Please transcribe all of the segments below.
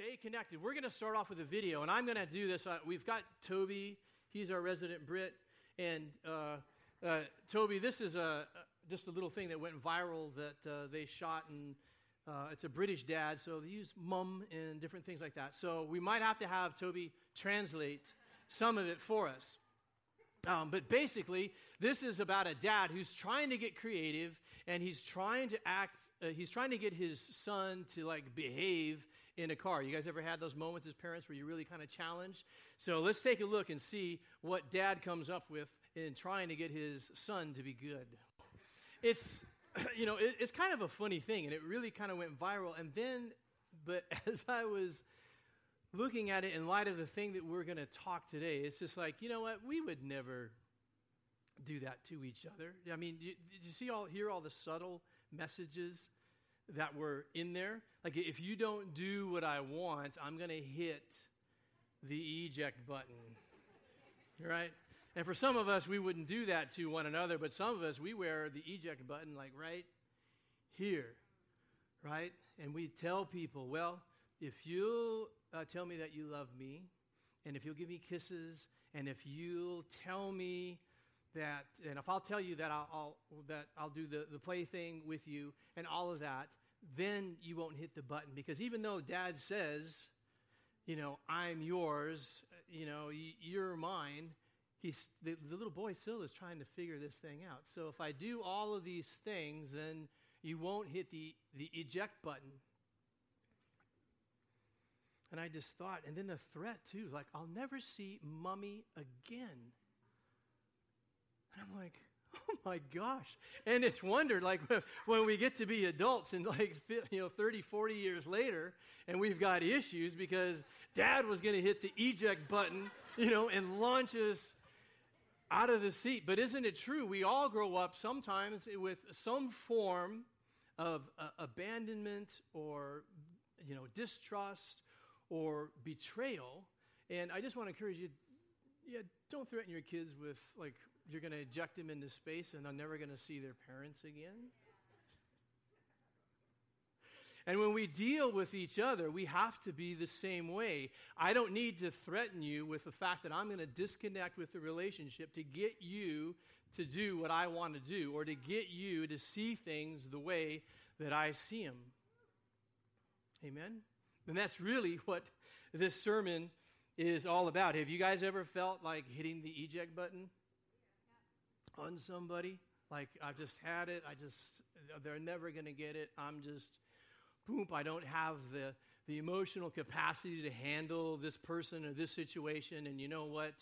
stay connected. We're going to start off with a video, and I'm going to do this. Uh, we've got Toby, he's our resident Brit. And uh, uh, Toby, this is a, just a little thing that went viral that uh, they shot, and uh, it's a British dad, so they use mum and different things like that. So we might have to have Toby translate some of it for us. Um, but basically, this is about a dad who's trying to get creative and he's trying to act, uh, he's trying to get his son to like behave in a car. You guys ever had those moments as parents where you really kind of challenge? So let's take a look and see what dad comes up with in trying to get his son to be good. It's, you know, it, it's kind of a funny thing and it really kind of went viral. And then, but as I was looking at it in light of the thing that we're going to talk today, it's just like, you know what? We would never do that to each other. I mean, did you see all hear all the subtle messages that were in there? Like if you don't do what I want, I'm going to hit the eject button. Right? And for some of us, we wouldn't do that to one another, but some of us, we wear the eject button like right here, right? And we tell people, well, if you'll uh, tell me that you love me, and if you'll give me kisses, and if you'll tell me that, and if I'll tell you that I'll, I'll that I'll do the, the play thing with you and all of that, then you won't hit the button. Because even though dad says, you know, I'm yours, you know, you're mine, he's, the, the little boy still is trying to figure this thing out. So if I do all of these things, then you won't hit the, the eject button. And I just thought, and then the threat too, like, I'll never see mummy again. And I'm like, oh my gosh. And it's wondered, like, when we get to be adults and, like, you know, 30, 40 years later, and we've got issues because dad was going to hit the eject button, you know, and launch us out of the seat. But isn't it true? We all grow up sometimes with some form of uh, abandonment or, you know, distrust or betrayal. And I just want to encourage you, yeah, don't threaten your kids with, like, you're going to eject them into space and they're never going to see their parents again. And when we deal with each other, we have to be the same way. I don't need to threaten you with the fact that I'm going to disconnect with the relationship to get you to do what I want to do or to get you to see things the way that I see them. Amen? And that's really what this sermon is all about. Have you guys ever felt like hitting the eject button on somebody? Like, I've just had it. I just, they're never going to get it. I'm just, boom, I don't have the, the emotional capacity to handle this person or this situation. And you know what?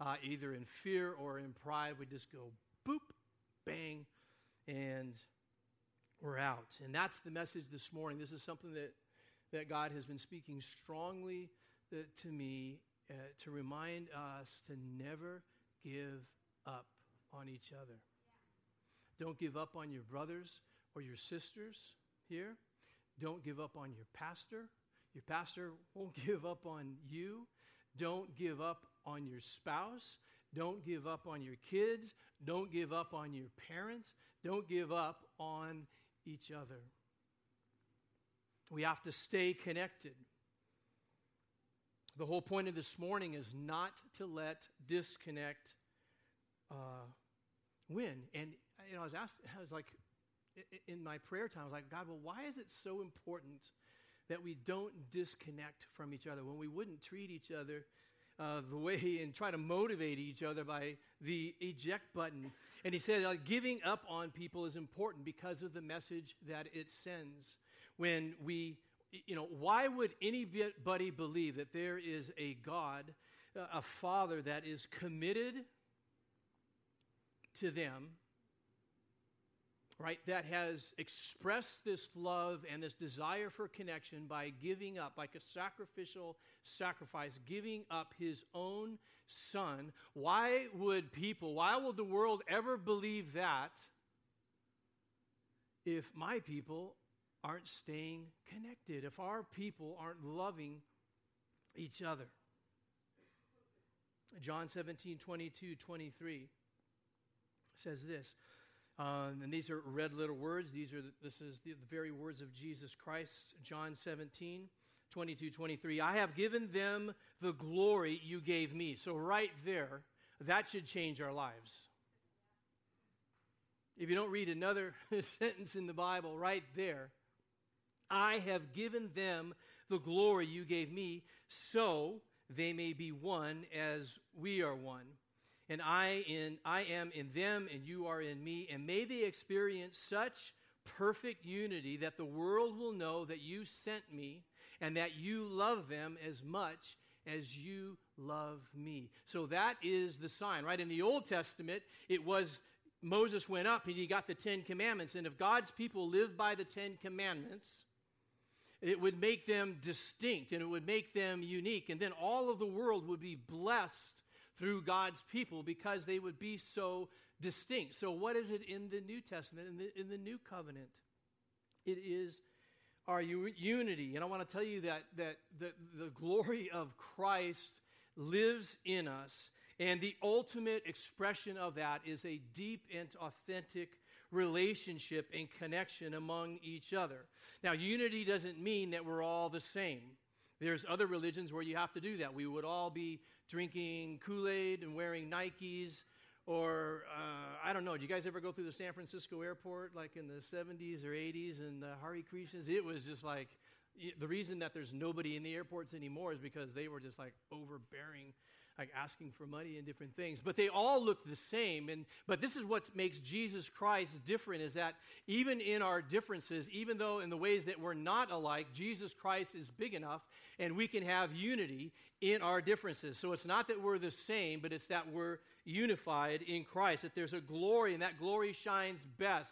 Uh, either in fear or in pride, we just go boop, bang, and we're out. And that's the message this morning. This is something that that God has been speaking strongly uh, to me uh, to remind us to never give up on each other. Don't give up on your brothers or your sisters here. Don't give up on your pastor. Your pastor won't give up on you. Don't give up on your spouse. Don't give up on your kids. Don't give up on your parents. Don't give up on each other. We have to stay connected. The whole point of this morning is not to let disconnect uh, win. And you know, I was asked, I was like, in my prayer time, I was like, God, well, why is it so important that we don't disconnect from each other when we wouldn't treat each other uh, the way and try to motivate each other by the eject button? And he said, uh, giving up on people is important because of the message that it sends when we, you know, why would anybody believe that there is a God, a Father that is committed to them, right, that has expressed this love and this desire for connection by giving up, like a sacrificial sacrifice, giving up his own son? Why would people, why would the world ever believe that? if my people aren't staying connected, if our people aren't loving each other. John 17, 22, 23 says this. Um, and these are red little words. These are this is the, the very words of Jesus Christ. John 17, 22, 23. I have given them the glory you gave me. So, right there, that should change our lives. If you don't read another sentence in the Bible, right there, I have given them the glory you gave me, so they may be one as we are one. And I in I am in them and you are in me, and may they experience such perfect unity that the world will know that you sent me and that you love them as much as you love me. So that is the sign, right? In the Old Testament, it was Moses went up and he got the Ten Commandments. And if God's people lived by the Ten Commandments, it would make them distinct and it would make them unique. And then all of the world would be blessed through God's people because they would be so distinct. So, what is it in the New Testament, in the, in the New Covenant? It is our unity. And I want to tell you that, that, that the glory of Christ lives in us. And the ultimate expression of that is a deep and authentic relationship and connection among each other. Now, unity doesn't mean that we're all the same. There's other religions where you have to do that. We would all be drinking Kool Aid and wearing Nikes. Or, uh, I don't know, did you guys ever go through the San Francisco airport like in the 70s or 80s and the Hare Krishnas? It was just like, the reason that there's nobody in the airports anymore is because they were just like overbearing like asking for money and different things but they all look the same. And but this is what makes jesus christ different is that even in our differences even though in the ways that we're not alike jesus christ is big enough and we can have unity in our differences. So it's not that we're the same but it's that we're unified in christ that there's a glory and that glory shines best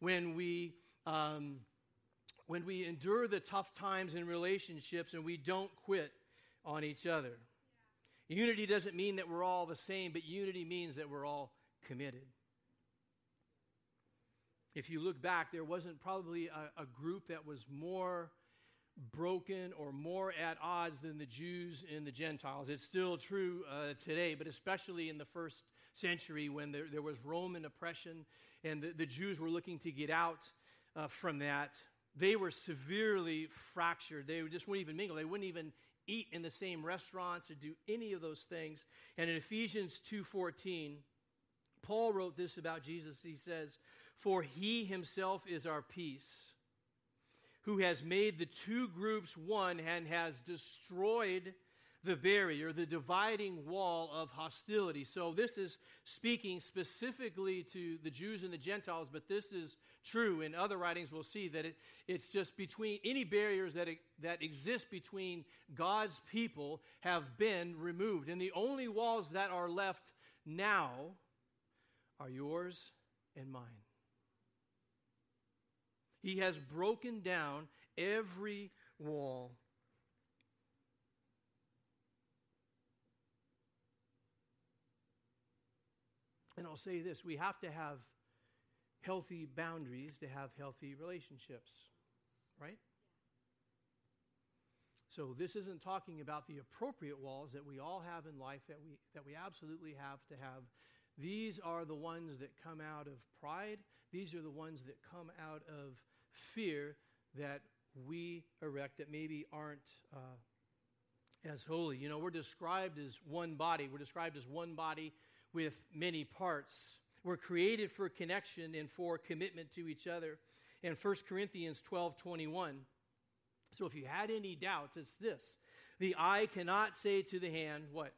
when we um, when we endure the tough times in relationships and we don't quit on each other Unity doesn't mean that we're all the same, but unity means that we're all committed. If you look back, there wasn't probably a, a group that was more broken or more at odds than the Jews and the Gentiles. It's still true uh, today, but especially in the first century when there, there was Roman oppression and the, the, Jews were looking to get out uh, from that. They were severely fractured. They just wouldn't even mingle. They wouldn't even eat in the same restaurants or do any of those things. And in Ephesians 2:14, Paul wrote this about Jesus. He says, "For he himself is our peace, who has made the two groups one and has destroyed the barrier, the dividing wall of hostility. So, this is speaking specifically to the Jews and the Gentiles, but this is true. In other writings, we'll see that it, it's just between any barriers that, that exist between God's people have been removed. And the only walls that are left now are yours and mine. He has broken down every wall And I'll say this we have to have healthy boundaries to have healthy relationships, right? So this isn't talking about the appropriate walls that we all have in life that we that we absolutely have to have. These are the ones that come out of pride. These are the ones that come out of fear that we erect that maybe aren't uh, as holy. You know, we're described as one body. We're described as one body with many parts. We're created for connection and for commitment to each other. In 1 Corinthians 12 21, so if you had any doubts, it's this the eye cannot say to the hand, What?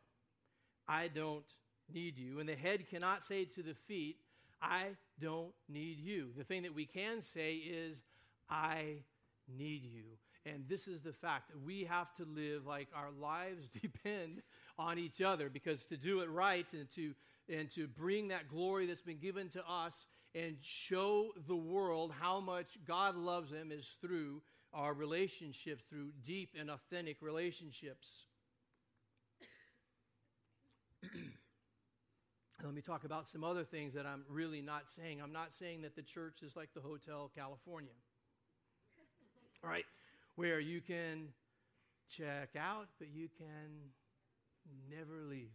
I don't need you. And the head cannot say to the feet, I don't need you. The thing that we can say is, I need you. And this is the fact that we have to live like our lives depend on each other because to do it right and to and to bring that glory that's been given to us and show the world how much God loves them is through our relationships, through deep and authentic relationships. Let me talk about some other things that I'm really not saying. I'm not saying that the church is like the Hotel California. Right? Where you can check out, but you can never leave,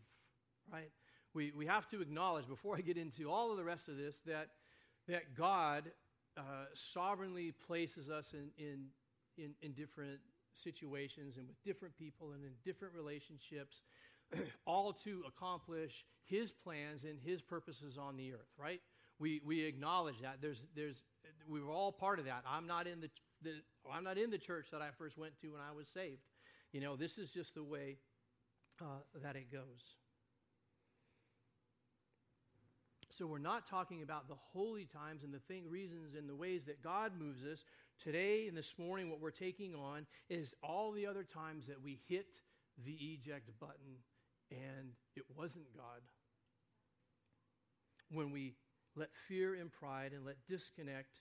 right? We, we have to acknowledge, before I get into all of the rest of this, that, that God uh, sovereignly places us in, in, in, in different situations and with different people and in different relationships, all to accomplish His plans and His purposes on the earth, right? We, we acknowledge that. There's, there's, we were all part of that. I'm not, in the, the, I'm not in the church that I first went to when I was saved. You know, this is just the way uh, that it goes. So we're not talking about the holy times and the thing, reasons and the ways that God moves us. Today and this morning, what we're taking on is all the other times that we hit the eject button and it wasn't God. When we let fear and pride and let disconnect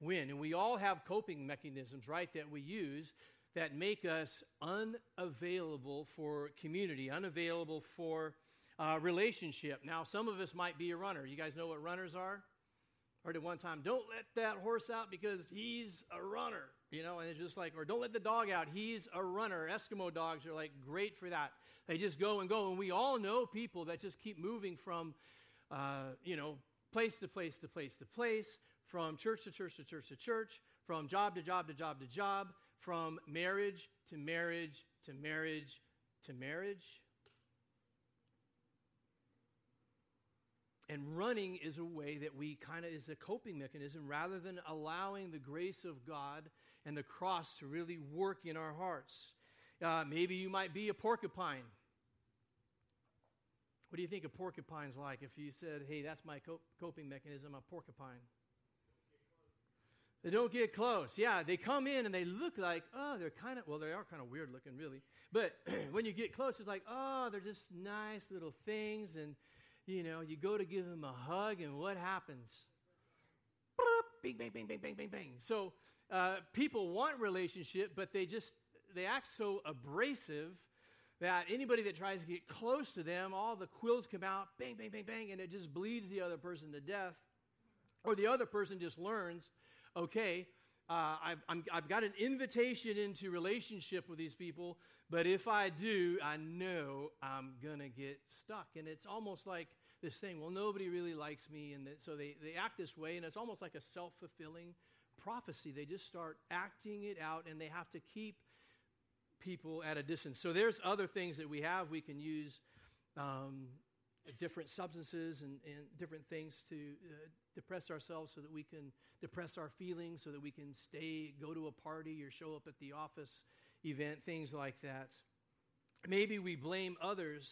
win. And we all have coping mechanisms, right, that we use that make us unavailable for community, unavailable for uh, relationship. Now, some of us might be a runner. You guys know what runners are? Heard it one time, don't let that horse out because he's a runner. You know, and it's just like, or don't let the dog out. He's a runner. Eskimo dogs are like great for that. They just go and go. And we all know people that just keep moving from, uh, you know, place to place to place to place, from church to church to church to church, from job to job to job to job, from marriage to marriage to marriage to marriage. And running is a way that we kind of is a coping mechanism rather than allowing the grace of God and the cross to really work in our hearts. Uh, maybe you might be a porcupine. What do you think a porcupine's like if you said, hey, that's my coping mechanism, a porcupine? They don't get close. Yeah, they come in and they look like, oh, they're kind of, well, they are kind of weird looking, really. But when you get close, it's like, oh, they're just nice little things. And, you know, you go to give them a hug, and what happens? Bing, bing, bing, bing, bing, bing, bing. So uh, people want relationship, but they just, they act so abrasive that anybody that tries to get close to them, all the quills come out, bang, bang, bang, bang, and it just bleeds the other person to death. Or the other person just learns okay, uh, I've, i have got an invitation into relationship with these people, but if I do, I know I'm going to get stuck. And it's almost like this thing, well, nobody really likes me. And so they, they act this way, and it's almost like a self fulfilling prophecy. They just start acting it out, and they have to keep people at a distance. So there's other things that we have. We can use um, different substances and, and different things to uh, depress ourselves so that we can depress our feelings, so that we can stay, go to a party or show up at the office event, things like that. Maybe we blame others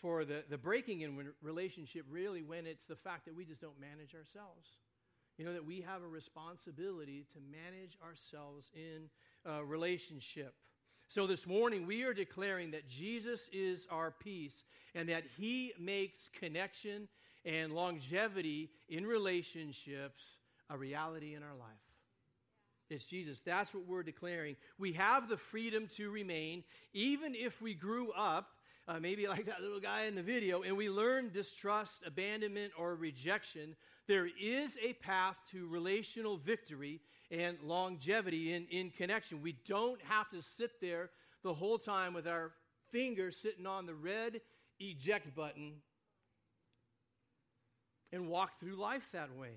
for the, the breaking in relationship, really, when it's the fact that we just don't manage ourselves. You know, that we have a responsibility to manage ourselves in a relationship. So this morning, we are declaring that Jesus is our peace and that he makes connection and longevity in relationships a reality in our life. It's Jesus. That's what we're declaring. We have the freedom to remain, even if we grew up, uh, maybe like that little guy in the video, and we learned distrust, abandonment, or rejection. There is a path to relational victory and longevity in, in connection. We don't have to sit there the whole time with our fingers sitting on the red eject button and walk through life that way.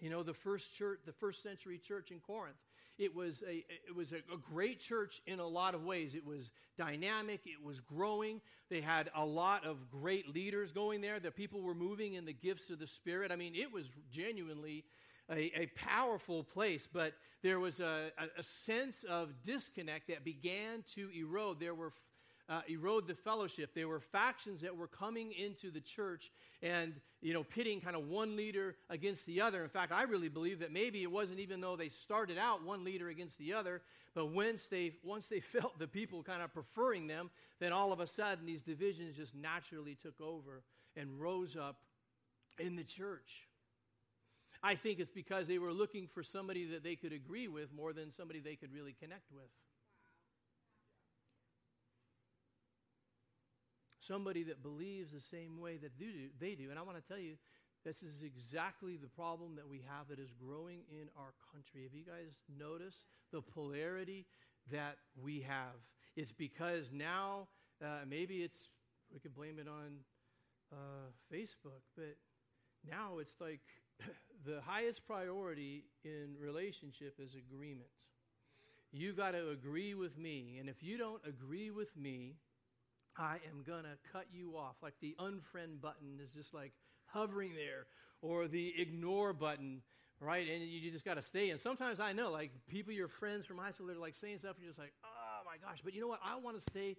You know, the first church, the first century church in Corinth, it was a it was a, a, great church in a lot of ways. It was dynamic, it was growing. They had a lot of great leaders going there. The people were moving in the gifts of the Spirit. I mean, it was genuinely a, a powerful place, but there was a, a, sense of disconnect that began to erode. There were uh, erode the fellowship. There were factions that were coming into the church and, you know, pitting kind of one leader against the other. In fact, I really believe that maybe it wasn't even though they started out one leader against the other, but once they, once they felt the people kind of preferring them, then all of a sudden these divisions just naturally took over and rose up in the church. I think it's because they were looking for somebody that they could agree with more than somebody they could really connect with. somebody that believes the same way that they do. And I want to tell you, this is exactly the problem that we have that is growing in our country. Have you guys noticed the polarity that we have? It's because now, uh, maybe it's, we could blame it on uh, Facebook, but now it's like the highest priority in relationship is agreement. you've got to agree with me. And if you don't agree with me, I am going to cut you off. Like the unfriend button is just like hovering there, or the ignore button, right? And you just got to stay. And sometimes I know, like people, your friends from high school, they're like saying stuff, and you're just like, oh my gosh. But you know what? I want to stay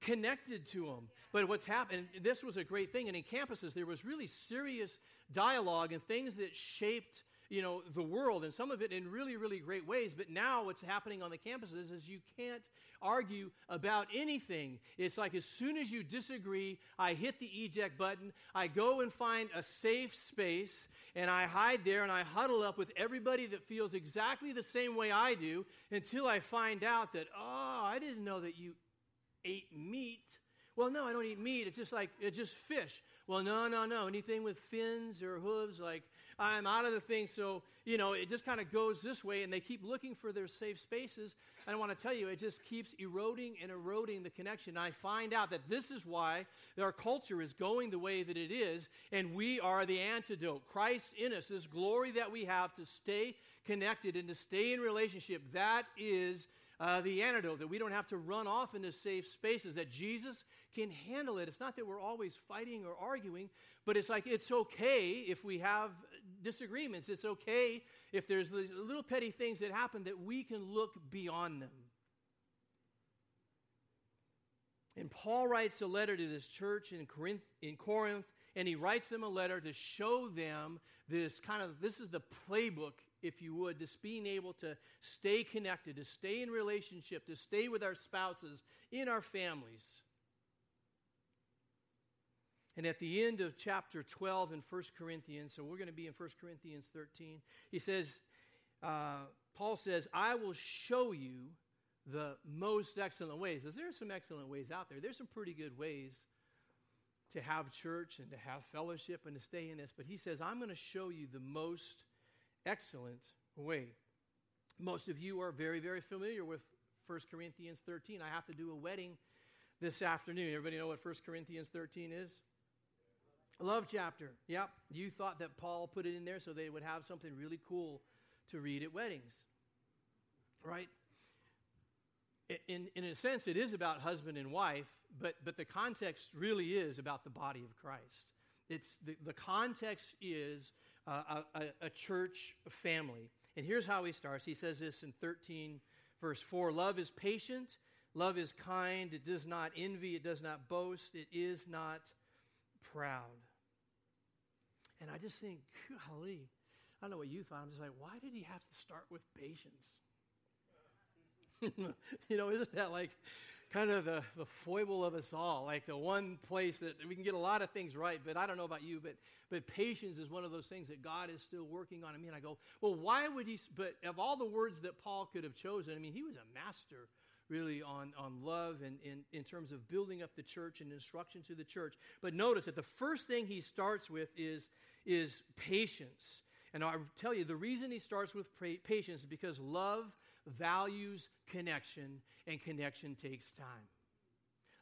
connected to them. But what's happened, this was a great thing. And in campuses, there was really serious dialogue and things that shaped you know the world and some of it in really really great ways but now what's happening on the campuses is you can't argue about anything it's like as soon as you disagree i hit the eject button i go and find a safe space and i hide there and i huddle up with everybody that feels exactly the same way i do until i find out that oh i didn't know that you ate meat well no i don't eat meat it's just like it's just fish well no no no anything with fins or hooves like I'm out of the thing. So, you know, it just kind of goes this way, and they keep looking for their safe spaces. And I want to tell you, it just keeps eroding and eroding the connection. And I find out that this is why our culture is going the way that it is, and we are the antidote. Christ in us, this glory that we have to stay connected and to stay in relationship, that is uh, the antidote, that we don't have to run off into safe spaces, that Jesus can handle it. It's not that we're always fighting or arguing, but it's like it's okay if we have disagreements. It's okay if there's little petty things that happen that we can look beyond them. And Paul writes a letter to this church in Corinth, in Corinth, and he writes them a letter to show them this kind of this is the playbook, if you would, this being able to stay connected, to stay in relationship, to stay with our spouses, in our families. And at the end of chapter 12 in 1 Corinthians, so we're going to be in 1 Corinthians 13, he says, uh, Paul says, I will show you the most excellent ways. Because there are some excellent ways out there. There's some pretty good ways to have church and to have fellowship and to stay in this. But he says, I'm going to show you the most excellent way. Most of you are very, very familiar with 1 Corinthians 13. I have to do a wedding this afternoon. Everybody know what 1 Corinthians 13 is? Love chapter. Yep. You thought that Paul put it in there so they would have something really cool to read at weddings. Right? In, in a sense, it is about husband and wife, but, but the context really is about the body of Christ. It's the, the context is uh, a, a church family. And here's how he starts. He says this in 13, verse 4 Love is patient, love is kind, it does not envy, it does not boast, it is not proud. And I just think, golly, I don't know what you thought. I'm just like, why did he have to start with patience? you know, isn't that like kind of the, the foible of us all? Like the one place that we can get a lot of things right, but I don't know about you, but, but patience is one of those things that God is still working on. I mean, I go, well, why would he? But of all the words that Paul could have chosen, I mean, he was a master really on, on love and in, in terms of building up the church and instruction to the church. But notice that the first thing he starts with is is patience. And I tell you, the reason he starts with patience is because love values connection, and connection takes time.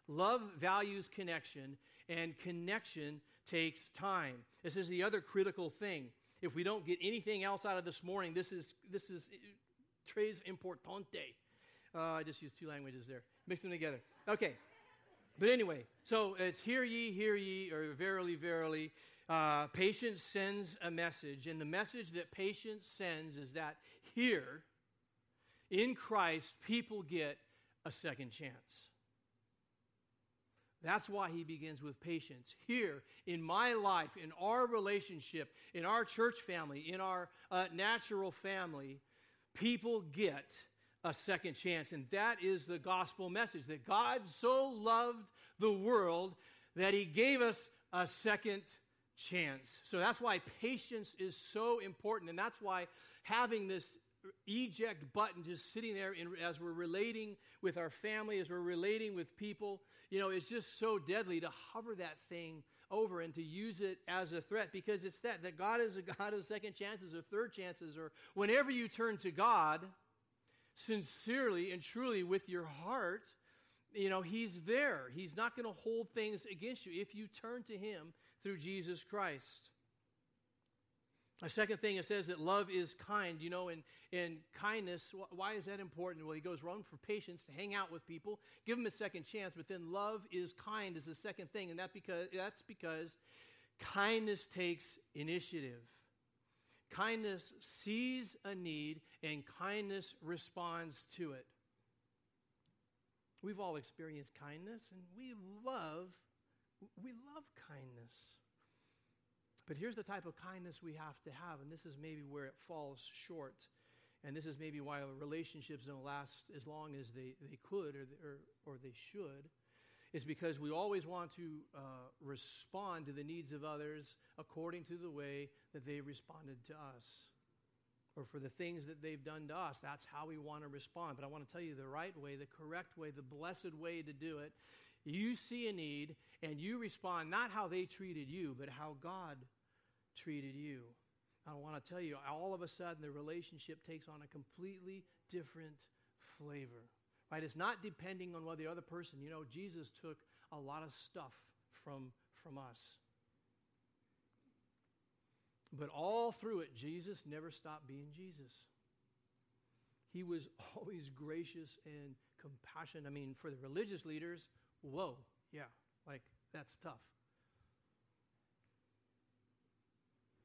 Love values connection, and connection takes time. This is the other critical thing. If we don't get anything else out of this morning, this is this is tres importante. Uh, I just used two languages there, mix them together. Okay, but anyway, so it's hear ye, hear ye, or verily, verily. Uh, patience sends a message, and the message that patience sends is that here in Christ, people get a second chance. That's why he begins with patience. Here, in my life, in our relationship, in our church family, in our uh, natural family, people get a second chance. And that is the gospel message that God so loved the world that he gave us a second chance. So that's why patience is so important. And that's why having this eject button just sitting there in, as we're relating with our family, as we're relating with people, you know, it's just so deadly to hover that thing over and to use it as a threat because it's that, that God is a God of second chances or third chances, or whenever you turn to God sincerely and truly with your heart, you know, He's there. He's not going to hold things against you if you turn to Him through Jesus Christ. A second thing, it says that love is kind. You know, and, and kindness, why is that important? Well, he goes, wrong for patience, to hang out with people, give them a second chance. But then love is kind is the second thing, and that because, that's because kindness takes initiative. Kindness sees a need, and kindness responds to it. We've all experienced kindness, and we love, we love kindness. But here's the type of kindness we have to have, and this is maybe where it falls short. And this is maybe why relationships don't last as long as they, they could or, or, or they should, is because we always want to uh, respond to the needs of others according to the way that they responded to us or for the things that they've done to us. That's how we want to respond. But I want to tell you the right way, the correct way, the blessed way to do it. You see a need and you respond not how they treated you, but how God treated you. I want to tell you, all of a sudden, the relationship takes on a completely different flavor. Right? It's not depending on what the other person, you know, Jesus took a lot of stuff from, from us. But all through it, Jesus never stopped being Jesus. He was always gracious and compassionate. I mean, for the religious leaders, whoa, yeah, like that's tough.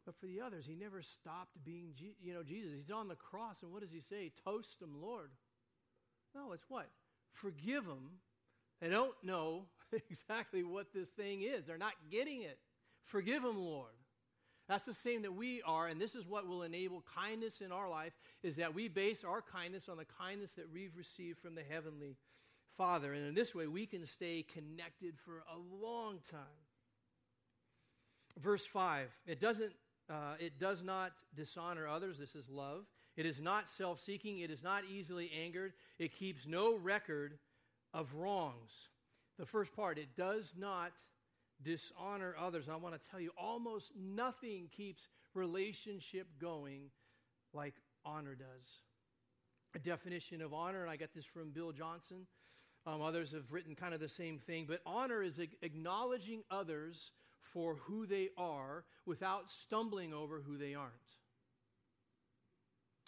But for the others, he never stopped being, you know, Jesus. He's on the cross, and what does he say? Toast him, Lord. No, it's what? Forgive them. They don't know exactly what this thing is. They're not getting it. Forgive them, Lord. That's the same that we are, and this is what will enable kindness in our life, is that we base our kindness on the kindness that we've received from the Heavenly Father. And in this way, we can stay connected for a long time. Verse 5, it doesn't uh, it does not dishonor others. This is love. It is not self seeking. It is not easily angered. It keeps no record of wrongs. The first part, it does not dishonor others. And I want to tell you, almost nothing keeps relationship going like honor does. A definition of honor, and I got this from Bill Johnson. Um, others have written kind of the same thing, but honor is acknowledging others for who they are without stumbling over who they aren't.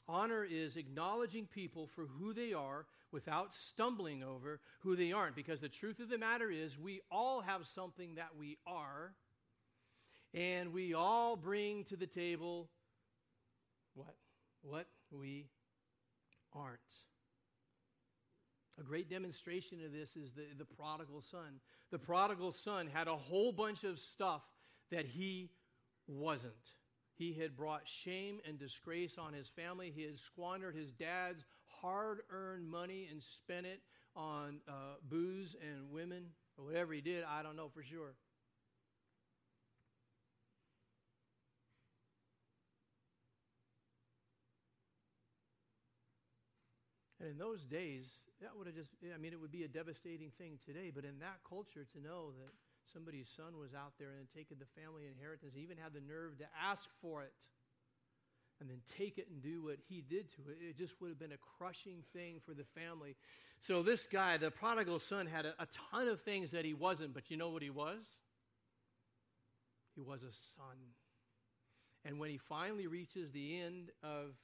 Honor is acknowledging people for who they are without stumbling over who they aren't. Because the truth of the matter is, we all have something that we are, and we all bring to the table what? What we aren't. A great demonstration of this is the, the prodigal son. The prodigal son had a whole bunch of stuff that he wasn't. He had brought shame and disgrace on his family. He had squandered his dad's hard earned money and spent it on uh, booze and women, or whatever he did. I don't know for sure. And in those days, that would have just, I mean, it would be a devastating thing today, but in that culture, to know that somebody's son was out there and taken the family inheritance, even had the nerve to ask for it, and then take it and do what he did to it, it just would have been a crushing thing for the family. So this guy, the prodigal son, had a, a ton of things that he wasn't, but you know what he was? He was a son. And when he finally reaches the end of,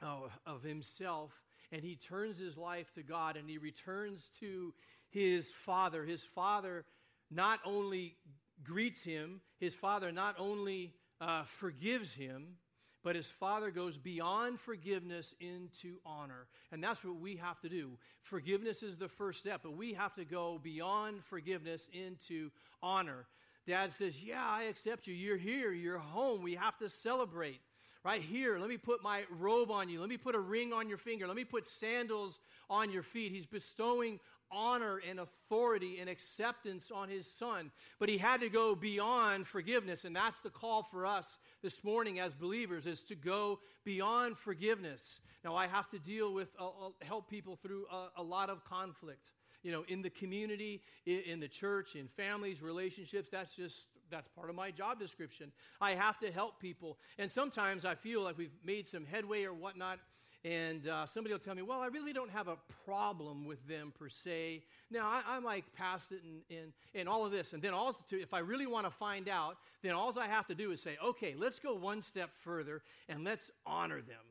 of, of himself, and he turns his life to God and he returns to his father. His father not only greets him, his father not only uh, forgives him, but his father goes beyond forgiveness into honor. And that's what we have to do. Forgiveness is the first step, but we have to go beyond forgiveness into honor. Dad says, Yeah, I accept you. You're here. You're home. We have to celebrate. Right here, let me put my robe on you. Let me put a ring on your finger. Let me put sandals on your feet. He's bestowing honor and authority and acceptance on his son. But he had to go beyond forgiveness, and that's the call for us this morning as believers is to go beyond forgiveness. Now, I have to deal with, uh, uh help people through a, a lot of conflict you know, in the community, in, in, the church, in families, relationships. That's just that's part of my job description. I have to help people. And sometimes I feel like we've made some headway or whatnot, and uh, somebody will tell me, well, I really don't have a problem with them per se. Now, I, am like past it and, and, and all of this. And then also, if I really want to find out, then all I have to do is say, okay, let's go one step further and let's honor them.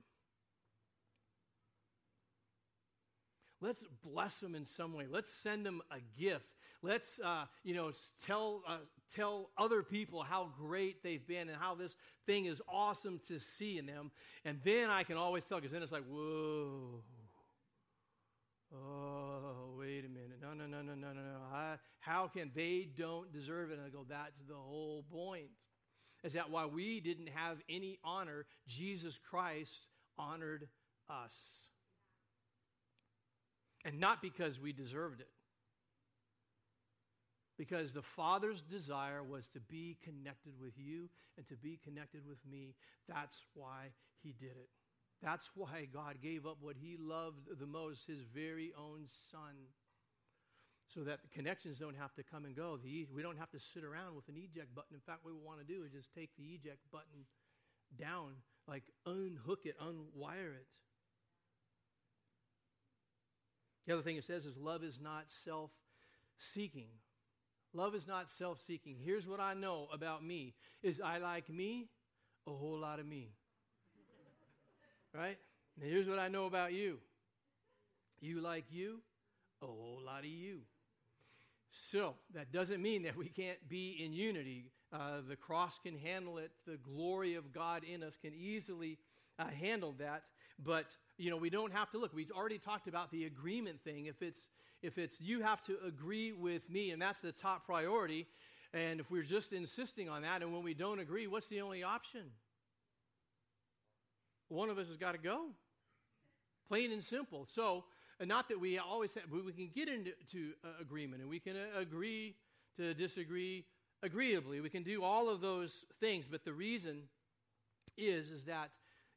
Let's bless them in some way. Let's send them a gift. Let's, uh, you know, tell, uh, tell other people how great they've been and how this thing is awesome to see in them. And then I can always tell, because then it's like, whoa. Oh, wait a minute. No, no, no, no, no, no, no. I, how can they don't deserve it? And I go, that's the whole point. Is that why we didn't have any honor? Jesus Christ honored us. And not because we deserved it. Because the Father's desire was to be connected with you and to be connected with me. That's why He did it. That's why God gave up what He loved the most, His very own Son. So that the connections don't have to come and go. The, we don't have to sit around with an eject button. In fact, what we want to do is just take the eject button down, like unhook it, unwire it. The other thing it says is love is not self seeking. Love is not self seeking. Here's what I know about me is I like me, a whole lot of me. right? And here's what I know about you. You like you, a whole lot of you. So that doesn't mean that we can't be in unity. Uh, the cross can handle it. The glory of God in us can easily uh, handle that. But you know, we don't have to look. We've already talked about the agreement thing. If it's if it's you have to agree with me, and that's the top priority, and if we're just insisting on that, and when we don't agree, what's the only option? One of us has got to go. Plain and simple. So, and not that we always have, but we can get into uh, agreement, and we can uh, agree to disagree agreeably. We can do all of those things, but the reason is is that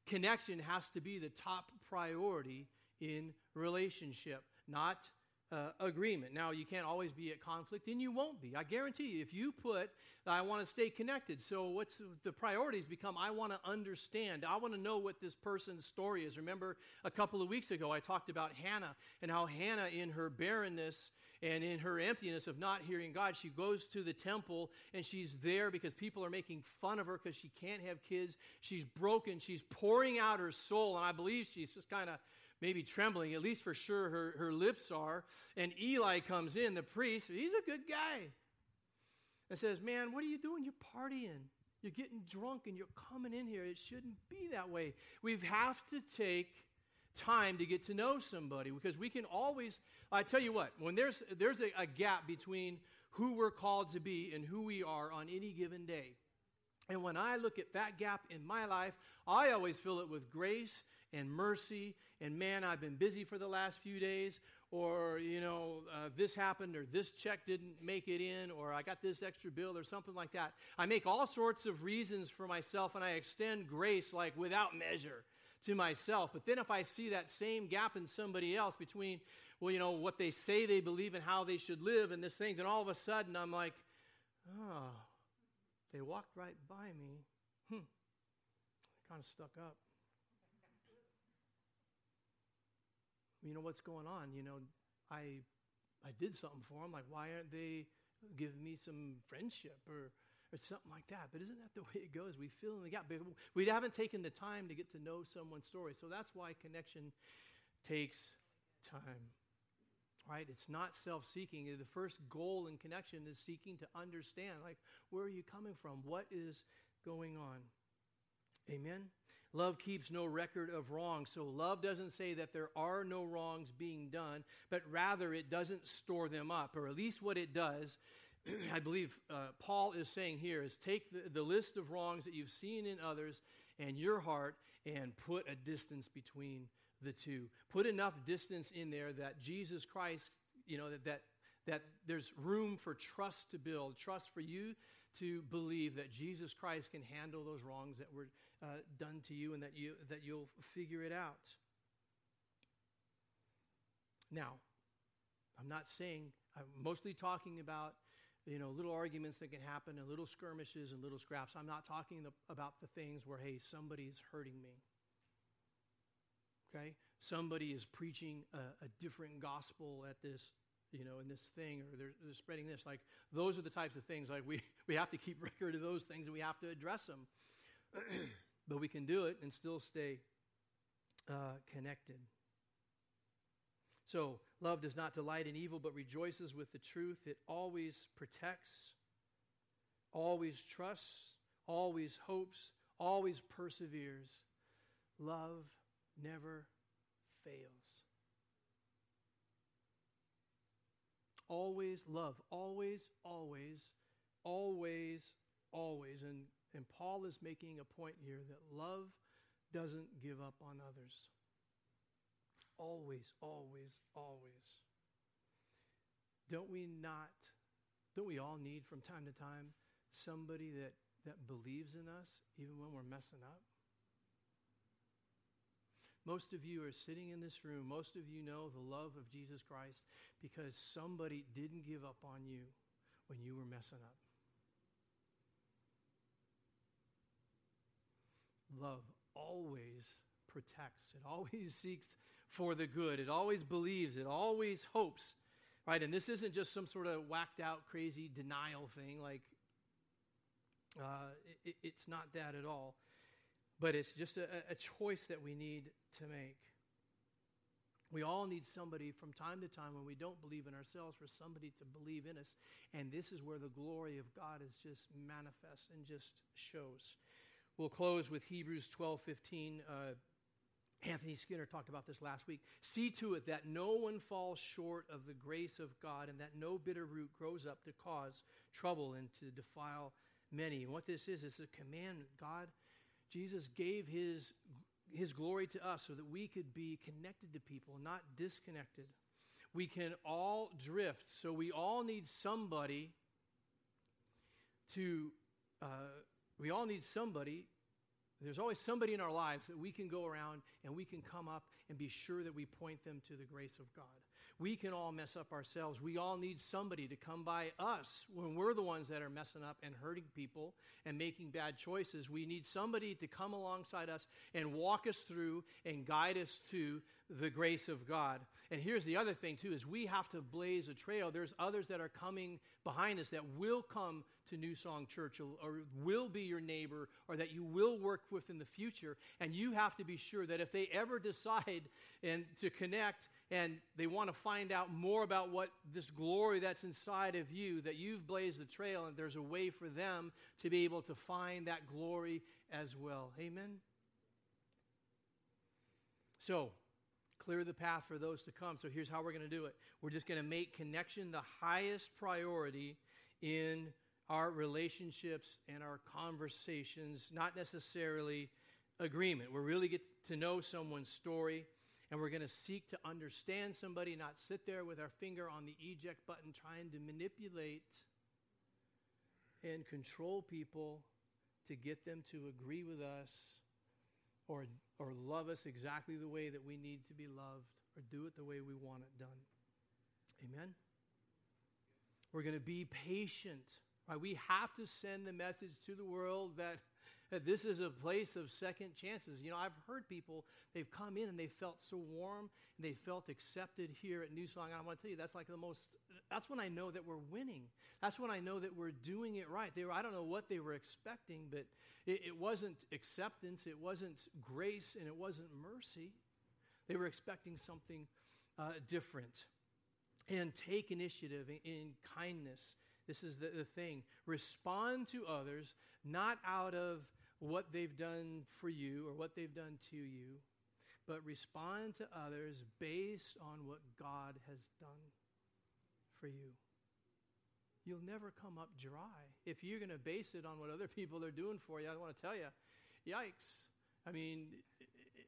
connection has to be the top priority in relationship, not uh, agreement. Now, you can't always be at conflict, and you won't be. I guarantee you, if you put, I want to stay connected. So, what's the priorities become? I want to understand. I want to know what this person's story is. Remember, a couple of weeks ago, I talked about Hannah and how Hannah, in her barrenness and in her emptiness of not hearing God, she goes to the temple and she's there because people are making fun of her because she can't have kids. She's broken. She's pouring out her soul, and I believe she's just kind of maybe trembling, at least for sure her, her lips are. And Eli comes in, the priest, he's a good guy, and says, Man, what are you doing? You're partying. You're getting drunk and you're coming in here. It shouldn't be that way. We have to take time to get to know somebody because we can always, I tell you what, when there's, there's a, a gap between who we're called to be and who we are on any given day. And when I look at that gap in my life, I always fill it with grace and mercy and man, I've been busy for the last few days, or, you know, uh, this happened, or this check didn't make it in, or I got this extra bill, or something like that. I make all sorts of reasons for myself, and I extend grace like without measure to myself. But then if I see that same gap in somebody else between, well, you know, what they say they believe and how they should live and this thing, then all of a sudden I'm like, oh, they walked right by me. Hmm. Kind of stuck up. you know what's going on you know i i did something for them like why aren't they giving me some friendship or or something like that. But isn't that the way it goes? We fill in the gap. We haven't taken the time to get to know someone's story. So that's why connection takes time right? It's not self-seeking. The first goal in connection is seeking to understand like where are you coming from? What is going on? Amen? Love keeps no record of wrong. So love doesn't say that there are no wrongs being done, but rather it doesn't store them up, or at least what it does. I believe uh, Paul is saying here is take the, the list of wrongs that you've seen in others and your heart and put a distance between the two. Put enough distance in there that Jesus Christ, you know, that, that, that there's room for trust to build, trust for you to believe that Jesus Christ can handle those wrongs that were uh, done to you and that, you, that you'll figure it out. Now, I'm not saying, I'm mostly talking about you know, little arguments that can happen and little skirmishes and little scraps. I'm not talking the, about the things where, hey, somebody's hurting me. Okay? Somebody is preaching a, a different gospel at this, you know, in this thing, or they're, they're spreading this. Like, those are the types of things, like, we, we have to keep record of those things and we have to address them. but we can do it and still stay uh, connected. So, love does not delight in evil, but rejoices with the truth. It always protects, always trusts, always hopes, always perseveres. Love never fails. Always love, always, always, always, always. And, and Paul is making a point here that love doesn't give up on others. Always, always, always. Don't we not, don't we all need from time to time somebody that, that believes in us even when we're messing up? Most of you are sitting in this room. Most of you know the love of Jesus Christ because somebody didn't give up on you when you were messing up. Love always protects, it always seeks for the good, it always believes, it always hopes. Right? And this isn't just some sort of whacked out, crazy denial thing. Like, uh, it, it's not that at all. But it's just a, a choice that we need to make. We all need somebody from time to time when we don't believe in ourselves for somebody to believe in us. And this is where the glory of God is just manifest and just shows. We'll close with Hebrews 12 15. Uh, Anthony Skinner talked about this last week. See to it that no one falls short of the grace of God and that no bitter root grows up to cause trouble and to defile many. And what this is, is a command. God Jesus gave his, his glory to us so that we could be connected to people, not disconnected. We can all drift, so we all need somebody to, uh, we all need somebody. There's always somebody in our lives that we can go around and we can come up and be sure that we point them to the grace of God. We can all mess up ourselves. We all need somebody to come by us when we're the ones that are messing up and hurting people and making bad choices. We need somebody to come alongside us and walk us through and guide us to the grace of God. And here's the other thing, too, is we have to blaze a trail. There's others that are coming behind us that will come to New Song Church or, or will be your neighbor or that you will work with in the future. And you have to be sure that if they ever decide and to connect and they want to find out more about what this glory that's inside of you, that you've blazed the trail and there's a way for them to be able to find that glory as well. Amen? So, clear the path for those to come. So, here's how we're going to do it we're just going to make connection the highest priority in our relationships and our conversations, not necessarily agreement. We're really get to know someone's story and we're going to seek to understand somebody, not sit there with our finger on the eject button trying to manipulate and control people to get them to agree with us or, or love us exactly the way that we need to be loved or do it the way we want it done. Amen? We're going to be patient. Right? We have to send the message to the world that that this is a place of second chances. You know, I've heard people, they've come in and they felt so warm and they felt accepted here at New Song. And I want to tell you, that's like the most, that's when I know that we're winning. That's when I know that we're doing it right. They were, I don't know what they were expecting, but it, it wasn't acceptance, it wasn't grace, and it wasn't mercy. They were expecting something uh, different. And take initiative in, in kindness. This is the, the thing. Respond to others, not out of what they've done for you or what they've done to you, but respond to others based on what God has done for you. You'll never come up dry. If you're going to base it on what other people are doing for you, I want to tell you, yikes. I mean,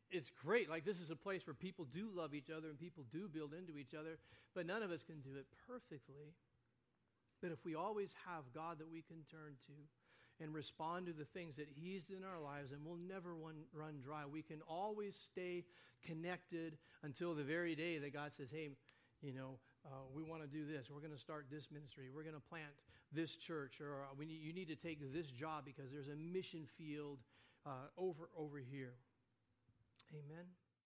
it's great. Like, this is a place where people do love each other and people do build into each other, but none of us can do it perfectly. But if we always have God that we can turn to, and respond to the things that He's in our lives, and we'll never run, run dry. We can always stay connected until the very day that God says, hey, you know, uh, we want to do this. We're going to start this ministry. We're going to plant this church, or uh, we need, you need to take this job because there's a mission field uh, over over here. Amen.